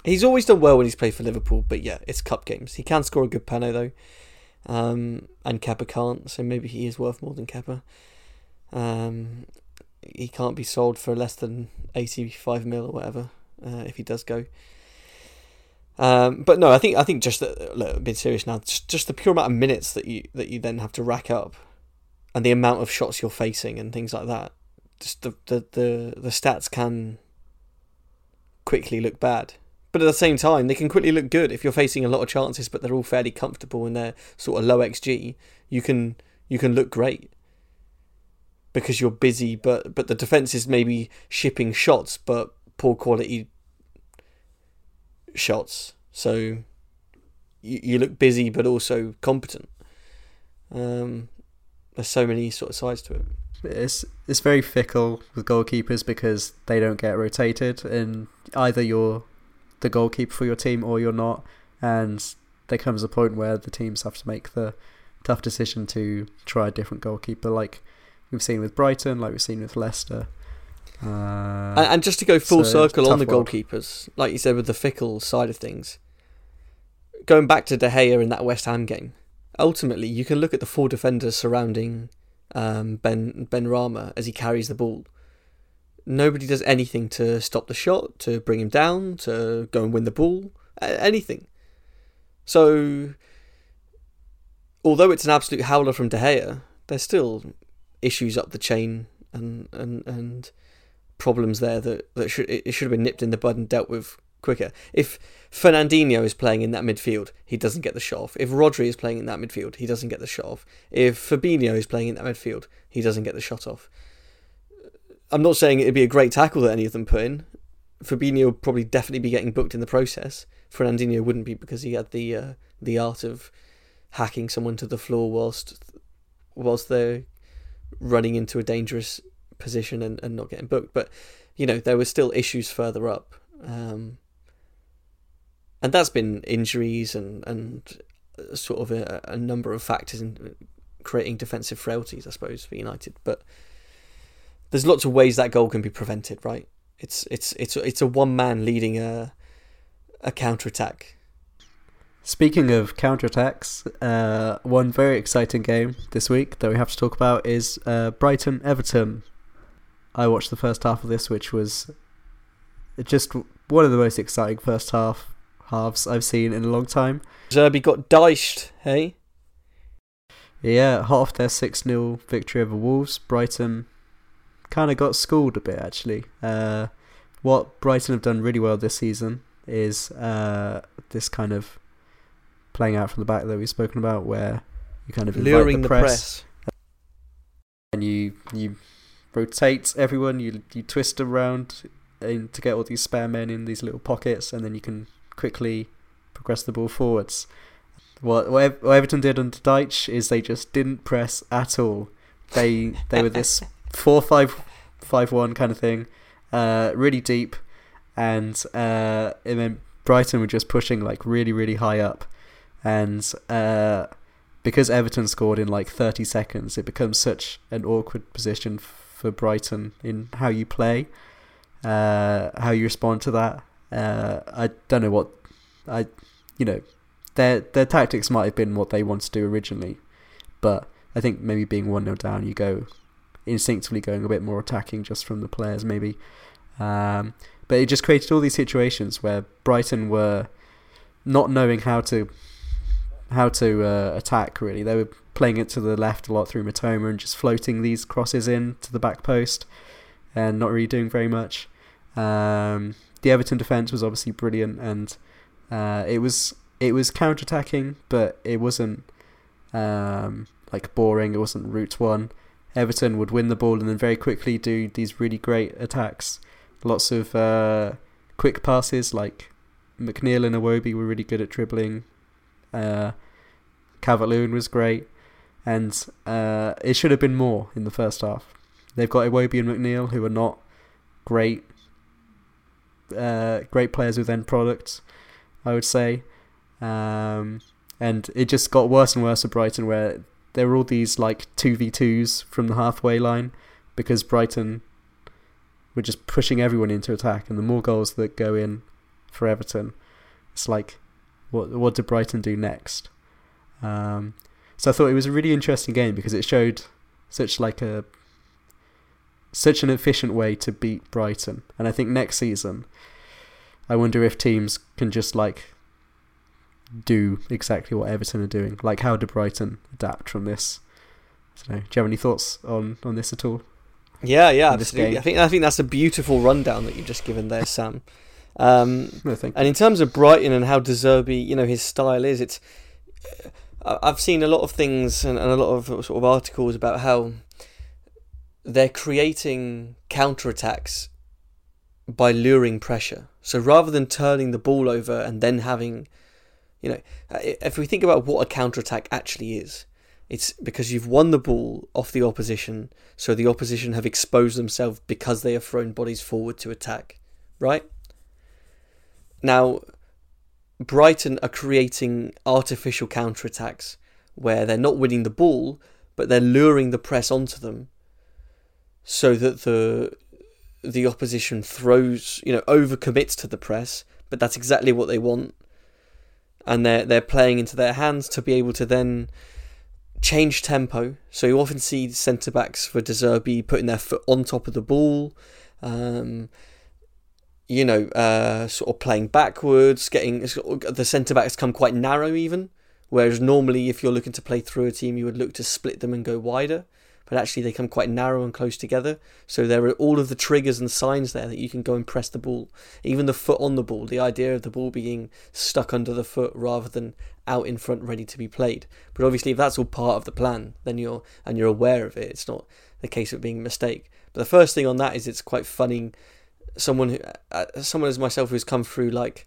He's always done well when he's played for Liverpool, but yeah, it's cup games. He can score a good pano though, um, and Kepa can't, so maybe he is worth more than Kepa. Um, he can't be sold for less than eighty-five mil or whatever uh, if he does go. Um, but no, I think I think just that, being serious now, just, just the pure amount of minutes that you that you then have to rack up, and the amount of shots you're facing and things like that, just the the the, the stats can quickly look bad. But at the same time, they can quickly look good if you're facing a lot of chances, but they're all fairly comfortable and they're sort of low xG. You can you can look great because you're busy, but but the defense is maybe shipping shots, but poor quality shots. So you you look busy, but also competent. Um, there's so many sort of sides to it. it's it's very fickle with goalkeepers because they don't get rotated, and either you're the goalkeeper for your team or you're not, and there comes a point where the teams have to make the tough decision to try a different goalkeeper, like we've seen with Brighton, like we've seen with Leicester. Uh, And, and just to go full so circle on the one. goalkeepers, like you said, with the fickle side of things, going back to De Gea in that West Ham game, ultimately you can look at the four defenders surrounding um, Ben Benrahma as he carries the ball. Nobody does anything to stop the shot, to bring him down, to go and win the ball, anything. So, although it's an absolute howler from De Gea, there's still issues up the chain and and and problems there that, that should it should have been nipped in the bud and dealt with quicker. If Fernandinho is playing in that midfield, he doesn't get the shot off. If Rodri is playing in that midfield, he doesn't get the shot off. If Fabinho is playing in that midfield, he doesn't get the shot off. I'm not saying it'd be a great tackle that any of them put in. Fabinho would probably definitely be getting booked in the process. Fernandinho wouldn't be because he had the uh, the art of hacking someone to the floor whilst whilst they're running into a dangerous position and, and not getting booked. But you know there were still issues further up, um, and that's been injuries and and sort of a, a number of factors in creating defensive frailties, I suppose, for United. But there's lots of ways that goal can be prevented, right? It's it's it's it's a one man leading a a counter attack. Speaking of counterattacks, uh, one very exciting game this week that we have to talk about is uh, Brighton Everton. I watched the first half of this, which was just one of the most exciting first half halves I've seen in a long time. Zerbi got diced, hey? Yeah, hot off their 6 0 victory over Wolves, Brighton kind of got schooled a bit actually. Uh, what Brighton have done really well this season is uh, this kind of playing out from the back that we've spoken about, where you kind of Luring the the press, press. and you you rotate everyone, you you twist around and to get all these spare men in these little pockets, and then you can quickly progress the ball forwards. What, what Everton did under Dyche is they just didn't press at all. They they were this four five five one kind of thing, uh, really deep, and uh, and then Brighton were just pushing like really really high up, and uh, because Everton scored in like thirty seconds, it becomes such an awkward position for Brighton in how you play, uh, how you respond to that. Uh, I don't know what I, you know, their their tactics might have been what they wanted to do originally, but I think maybe being one 0 down, you go instinctively going a bit more attacking just from the players maybe. Um, but it just created all these situations where Brighton were not knowing how to how to uh, attack. Really, they were playing it to the left a lot through Mitoma and just floating these crosses in to the back post, and not really doing very much. Um, the Everton defense was obviously brilliant, and uh, it was it was counter attacking, but it wasn't um, like boring. It wasn't route one. Everton would win the ball and then very quickly do these really great attacks. Lots of uh, quick passes, like McNeil and Iwobi were really good at dribbling. Uh, Calvert-Lewin was great, and uh, it should have been more in the first half. They've got Iwobi and McNeil, who are not great, uh, great players with end products, I would say. Um, and it just got worse and worse at Brighton, where there were all these like two v twos from the halfway line, because Brighton were just pushing everyone into attack, and the more goals that go in for Everton, it's like, what what did Brighton do next? Um, so I thought it was a really interesting game because it showed such like a such an efficient way to beat Brighton, and I think next season, I wonder if teams can just like do exactly what Everton are doing. Like, how do Brighton adapt from this? I don't know. Do you have any thoughts on on this at all? Yeah, yeah, absolutely. I think I think that's a beautiful rundown that you've just given there, Sam. Um, no, thank and in terms of Brighton and how De Zerbi, you know, his style is, it's. I've seen a lot of things and, and a lot of sort of articles about how they're creating counterattacks by luring pressure. So rather than turning the ball over and then having, you know, if we think about what a counterattack actually is, it's because you've won the ball off the opposition, so the opposition have exposed themselves because they have thrown bodies forward to attack, right? Now, Brighton are creating artificial counterattacks where they're not winning the ball, but they're luring the press onto them so that the the opposition throws, you know, overcommits to the press, but that's exactly what they want. And they're they're playing into their hands to be able to then change tempo. So you often see centre backs for De Zerbi putting their foot on top of the ball, um, you know, uh, sort of playing backwards, getting the centre backs come quite narrow even. Whereas normally, if you're looking to play through a team, you would look to split them and go wider. But actually, they come quite narrow and close together. So there are all of the triggers and signs there that you can go and press the ball. Even the foot on the ball, the idea of the ball being stuck under the foot rather than out in front, ready to be played. But obviously, if that's all part of the plan, then you're and you're aware of it. It's not the case of being a mistake. But the first thing on that is it's quite funny. Someone who, uh, someone as myself who's come through like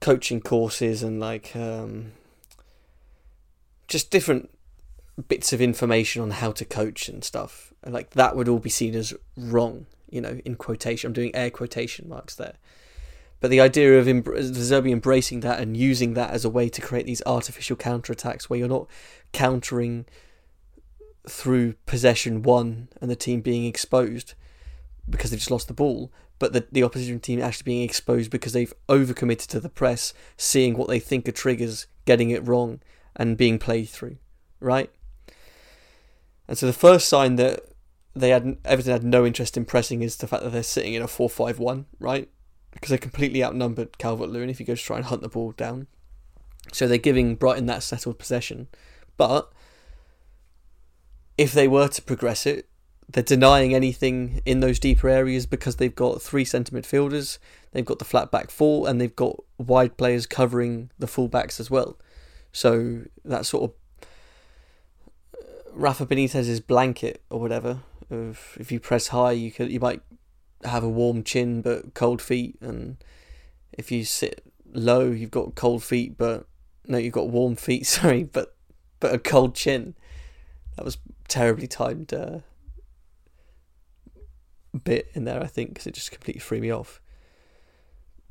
coaching courses and like um, just different bits of information on how to coach and stuff. And like that would all be seen as wrong, you know, in quotation. I'm doing air quotation marks there. But the idea of Zerbi embracing that and using that as a way to create these artificial counterattacks where you're not countering through possession one and the team being exposed because they've just lost the ball, but the, the opposition team actually being exposed because they've overcommitted to the press, seeing what they think are triggers, getting it wrong, and being played through, right? And so the first sign that they had Everton had no interest in pressing is the fact that they're sitting in a four-five-one, right? Because they're completely outnumbered Calvert Lewin if he goes to try and hunt the ball down. So they're giving Brighton that settled possession. But if they were to progress it, they're denying anything in those deeper areas because they've got three centre midfielders, they've got the flat back four, and they've got wide players covering the full backs as well. So that sort of Rafa Benitez's blanket or whatever of if you press high, you could you might have a warm chin but cold feet, and if you sit low, you've got cold feet but no, you've got warm feet. Sorry, but but a cold chin. That was terribly timed uh, bit in there, I think, because it just completely threw me off.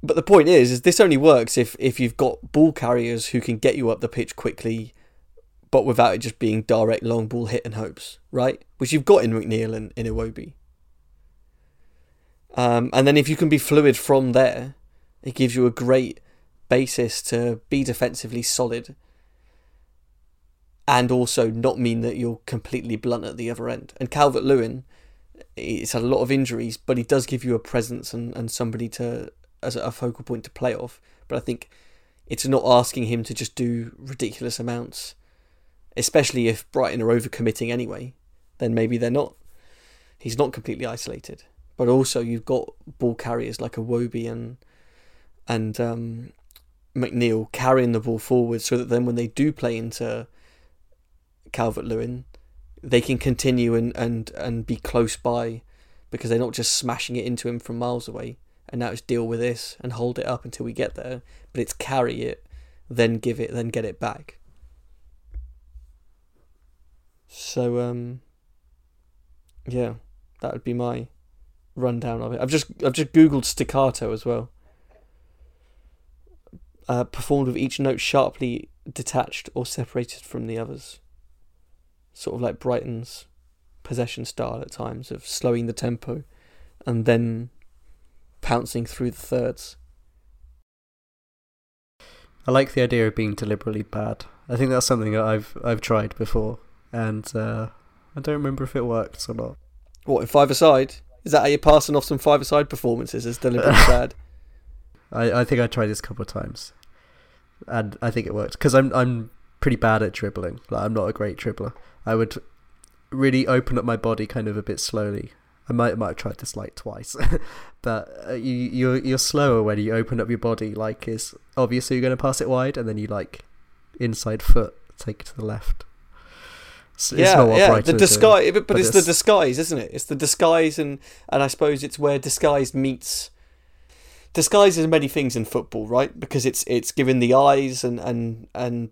But the point is, is this only works if if you've got ball carriers who can get you up the pitch quickly but without it just being direct long ball hit and hopes, right? Which you've got in McNeil and in Iwobi. Um, and then if you can be fluid from there, it gives you a great basis to be defensively solid and also not mean that you're completely blunt at the other end. And Calvert Lewin, he's had a lot of injuries, but he does give you a presence and, and somebody to as a focal point to play off. But I think it's not asking him to just do ridiculous amounts especially if Brighton are overcommitting anyway, then maybe they're not. He's not completely isolated. but also you've got ball carriers like Iwobi and and um, McNeil carrying the ball forward, so that then when they do play into Calvert Lewin, they can continue and, and, and be close by because they're not just smashing it into him from miles away. And now it's deal with this and hold it up until we get there. But it's carry it, then give it, then get it back. So um, yeah, that would be my rundown of it. I've just I've just googled staccato as well. Uh, performed with each note sharply detached or separated from the others. Sort of like Brighton's possession style at times of slowing the tempo and then pouncing through the thirds. I like the idea of being deliberately bad. I think that's something that I've I've tried before, and uh, I don't remember if it worked or not. What in five aside? Is that how you're passing off some five aside performances as deliberately bad? I, I think I tried this a couple of times, and I think it worked because I'm I'm pretty bad at dribbling. Like I'm not a great dribbler. I would really open up my body kind of a bit slowly. I might might have tried this like twice, but uh, you you're you're slower when you open up your body. Like is obviously you're going to pass it wide, and then you like inside foot take it to the left. It's, yeah, it's yeah. The disguise, doing, but, but, it's, it's, the disguise, isn't it? It's the disguise, and and I suppose it's where disguise meets. Disguise is many things in football, right? Because it's it's giving the eyes and and and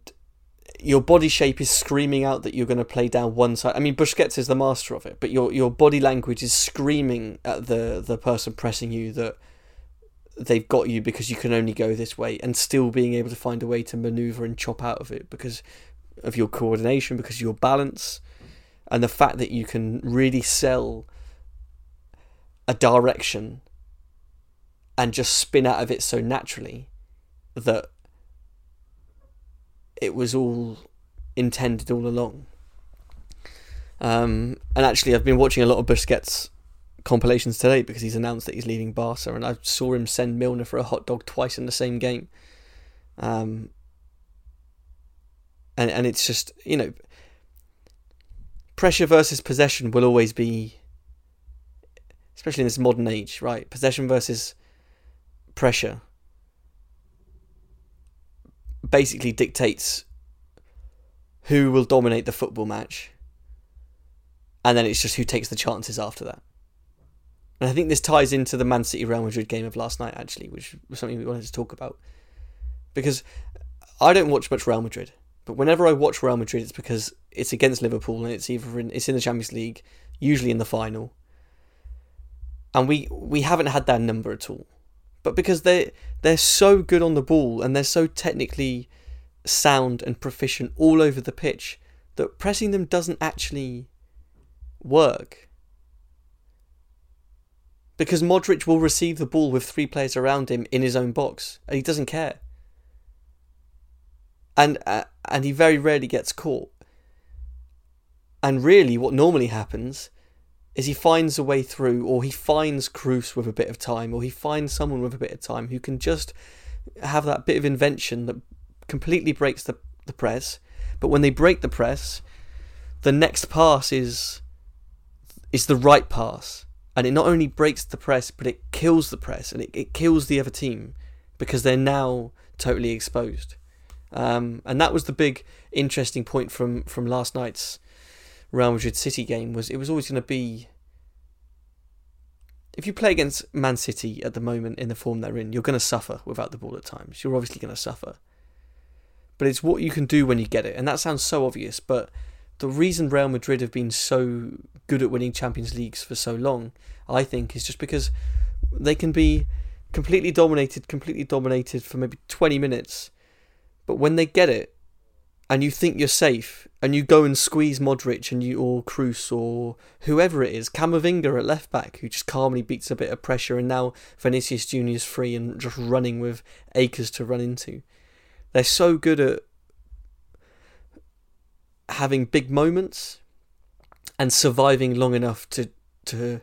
your body shape is screaming out that you're going to play down one side. I mean, Busquets is the master of it, but your your body language is screaming at the the person pressing you that they've got you because you can only go this way, and still being able to find a way to maneuver and chop out of it because of your coordination, because of your balance, and the fact that you can really sell a direction and just spin out of it so naturally that it was all intended all along. Um, and actually, I've been watching a lot of Busquets compilations today because he's announced that he's leaving Barca, and I saw him send Milner for a hot dog twice in the same game. Um, and and it's just you know, pressure versus possession will always be, especially in this modern age, right? Possession versus pressure basically dictates who will dominate the football match, and then it's just who takes the chances after that. And I think this ties into the Man City Real Madrid game of last night, actually, which was something we wanted to talk about. Because I don't watch much Real Madrid, but whenever I watch Real Madrid, it's because it's against Liverpool and it's either in, it's in the Champions League, usually in the final, and we we haven't had that number at all but because they they're so good on the ball and they're so technically sound and proficient all over the pitch that pressing them doesn't actually work. Because Modric will receive the ball with three players around him in his own box and he doesn't care. And uh, and he very rarely gets caught. And really what normally happens is he finds a way through, or he finds Kroos with a bit of time, or he finds someone with a bit of time who can just have that bit of invention that completely breaks the, the press. But when they break the press, the next pass is is the right pass. And it not only breaks the press, but it kills the press and it, it kills the other team because they're now totally exposed. Um, and that was the big interesting point from, from last night's Real Madrid City game was it was always going to be. If you play against Man City at the moment in the form they're in, you're going to suffer without the ball at times. You're obviously going to suffer. But it's what you can do when you get it. And that sounds so obvious, but the reason Real Madrid have been so good at winning Champions Leagues for so long, I think, is just because they can be completely dominated, completely dominated for maybe 20 minutes. But when they get it, and you think you're safe, and you go and squeeze Modric and you or Kroos or whoever it is, Camavinga at left back, who just calmly beats a bit of pressure, and now Vinicius Junior's free and just running with acres to run into. They're so good at having big moments and surviving long enough to to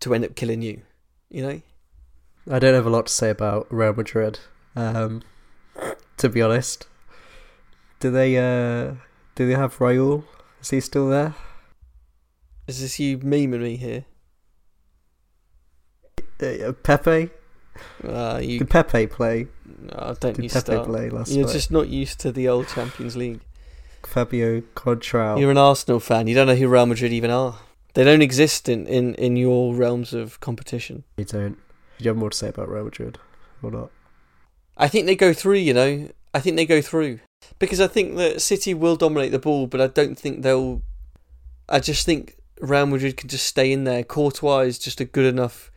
to end up killing you. You know. I don't have a lot to say about Real Madrid. Um, to be honest. Do they uh do they have Raul? Is he still there? Is this you memeing me here? Uh, Pepe? Uh, you, Did Pepe play? oh, don't Did you Pepe start. play last You're night? just not used to the old Champions League. Fabio Coentrao. You're an Arsenal fan. You don't know who Real Madrid even are. They don't exist in, in, in your realms of competition. You don't. Do you have more to say about Real Madrid or not? I think they go through, you know. I think they go through. Because I think that City will dominate the ball, but I don't think they'll. I just think Real Madrid can just stay in there. Courtois is just a good enough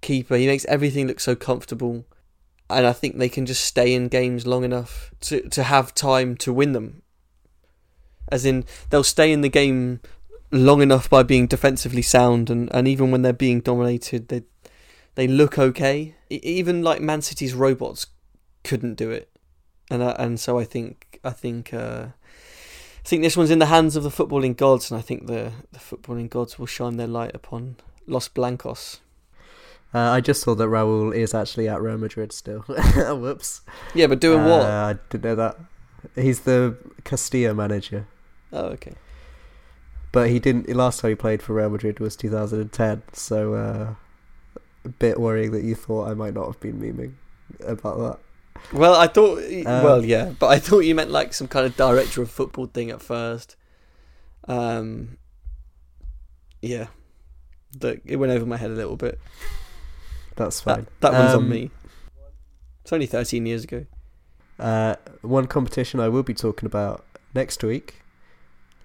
keeper. He makes everything look so comfortable. And I think they can just stay in games long enough to, to have time to win them. As in, they'll stay in the game long enough by being defensively sound, and, and even when they're being dominated, they they look okay. Even like Man City's robots couldn't do it, and I, and so I think I think uh, I think this one's in the hands of the footballing gods, and I think the the footballing gods will shine their light upon Los Blancos. Uh, I just saw that Raul is actually at Real Madrid still. Whoops. Yeah, but doing Uh, what? I didn't know that. He's the Castilla manager. Oh, okay. But he didn't. Last time he played for Real Madrid was 2010. So uh, a bit worrying that you thought I might not have been memeing about that. Well, I thought. Um, well, yeah, but I thought you meant like some kind of director of football thing at first. Um. Yeah, that it went over my head a little bit. That's fine. That, that one's on Um, me. It's only thirteen years ago. Uh, one competition I will be talking about next week.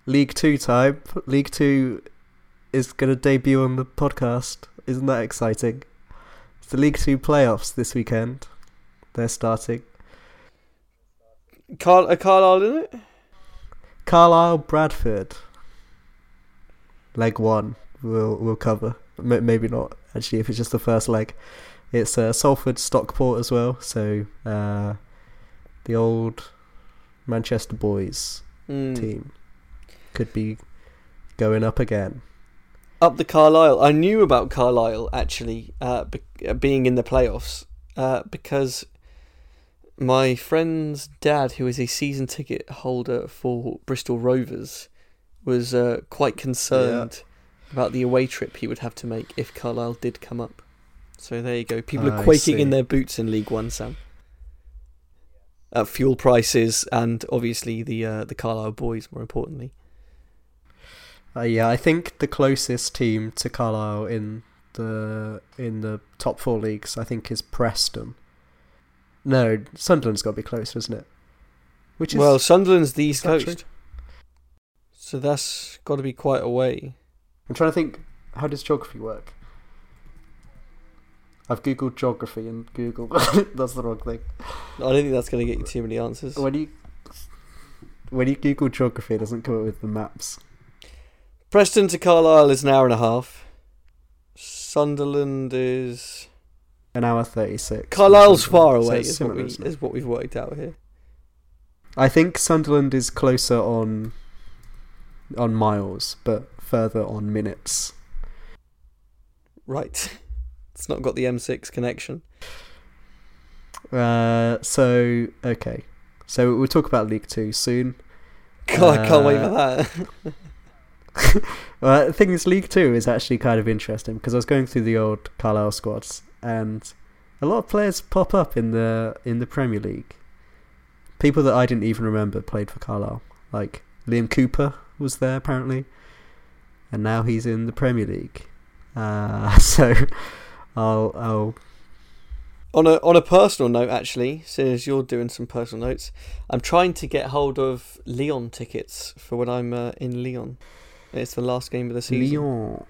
League Two time. League Two is going to debut on the podcast. Isn't that exciting? It's the League Two playoffs this weekend. They're starting. Carl, a Carlisle in it. Carlisle Bradford. Leg one we'll we'll cover. M- maybe not actually if it's just the first leg. It's uh, Salford Stockport as well. So uh, the old Manchester boys Mm. team could be going up again. Up the Carlisle. I knew about Carlisle actually uh, be- uh, being in the playoffs uh, because my friend's dad, who is a season ticket holder for Bristol Rovers, was uh, quite concerned about the away trip he would have to make if Carlisle did come up. So there you go. People are quaking in their boots in League One, Sam. At fuel prices and obviously the uh, the Carlisle boys, more importantly. Uh, yeah, I think the closest team to Carlisle in the in the top four leagues, I think, is Preston. No, Sunderland's got to be close, isn't it? Which is well, Sunderland's the East Coast, so that's got to be quite a way. I'm trying to think. How does geography work? I've googled geography and Google. that's the wrong thing. I don't think that's going to get you too many answers. When you when you Google geography, it doesn't come up with the maps. Preston to Carlisle is an hour and a half. Sunderland is An hour thirty six. Carlisle's far away. it's is, what we, isn't it? is what we've worked out here. I think Sunderland is closer on on miles, but further on minutes. Right. It's not got the M6 connection. Uh, so okay, so we'll talk about League Two soon. God, I can't wait for Uh, that. Well, the thing is, League Two is actually kind of interesting because I was going through the old Carlisle squads, and a lot of players pop up in the in the Premier League. People that I didn't even remember played for Carlisle, like Liam Cooper was there apparently, and now he's in the Premier League. Uh, so I'll I'll on a on a personal note, actually, since you're doing some personal notes, I'm trying to get hold of Leon tickets for when I'm uh, in Leon. It's the last game of the season. Lyon.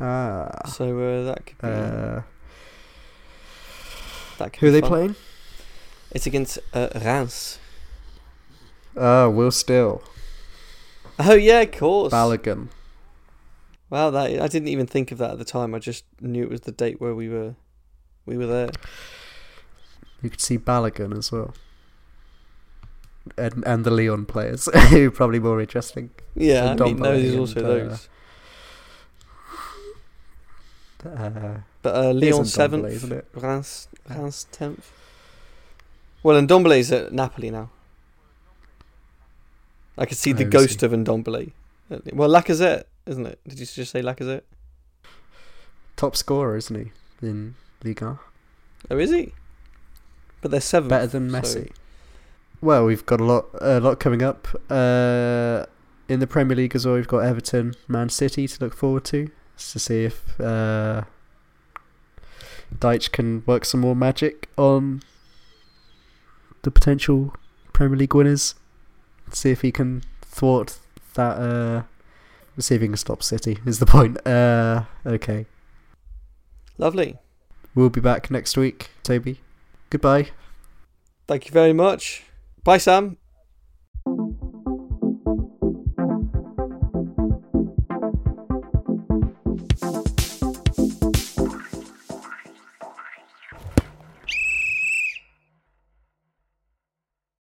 Ah. So uh, that could be. Uh, that could who are they fun. playing? It's against uh, Reims. Oh, Will Still, Oh yeah, of course. Balogun. Wow, that I didn't even think of that at the time. I just knew it was the date where we were, we were there. You could see Balogun as well. And and the Leon players, who probably more interesting. Yeah, I mean, Ndombele those is and, also uh, those. Uh, But uh, Leon seventh, isn't it? Reims Reims tenth. Well, and Ndombele's at Napoli now. I could see the Oh, ghost he? of Ndombele. Well, Lacazette, isn't it? Did you just say Lacazette? Top scorer, isn't he? in Liga. Oh, is he? But they're seven. Better than so- Messi. Well, we've got a lot, a lot coming up. Uh, in the Premier League as well, we've got Everton, Man City to look forward to, to see if uh, Dyche can work some more magic on the potential Premier League winners. See if he can thwart that. Uh, see if he can stop City. Is the point? Uh, okay, Lovely. we'll be back next week. Toby, goodbye. Thank you very much. Bye, Sam.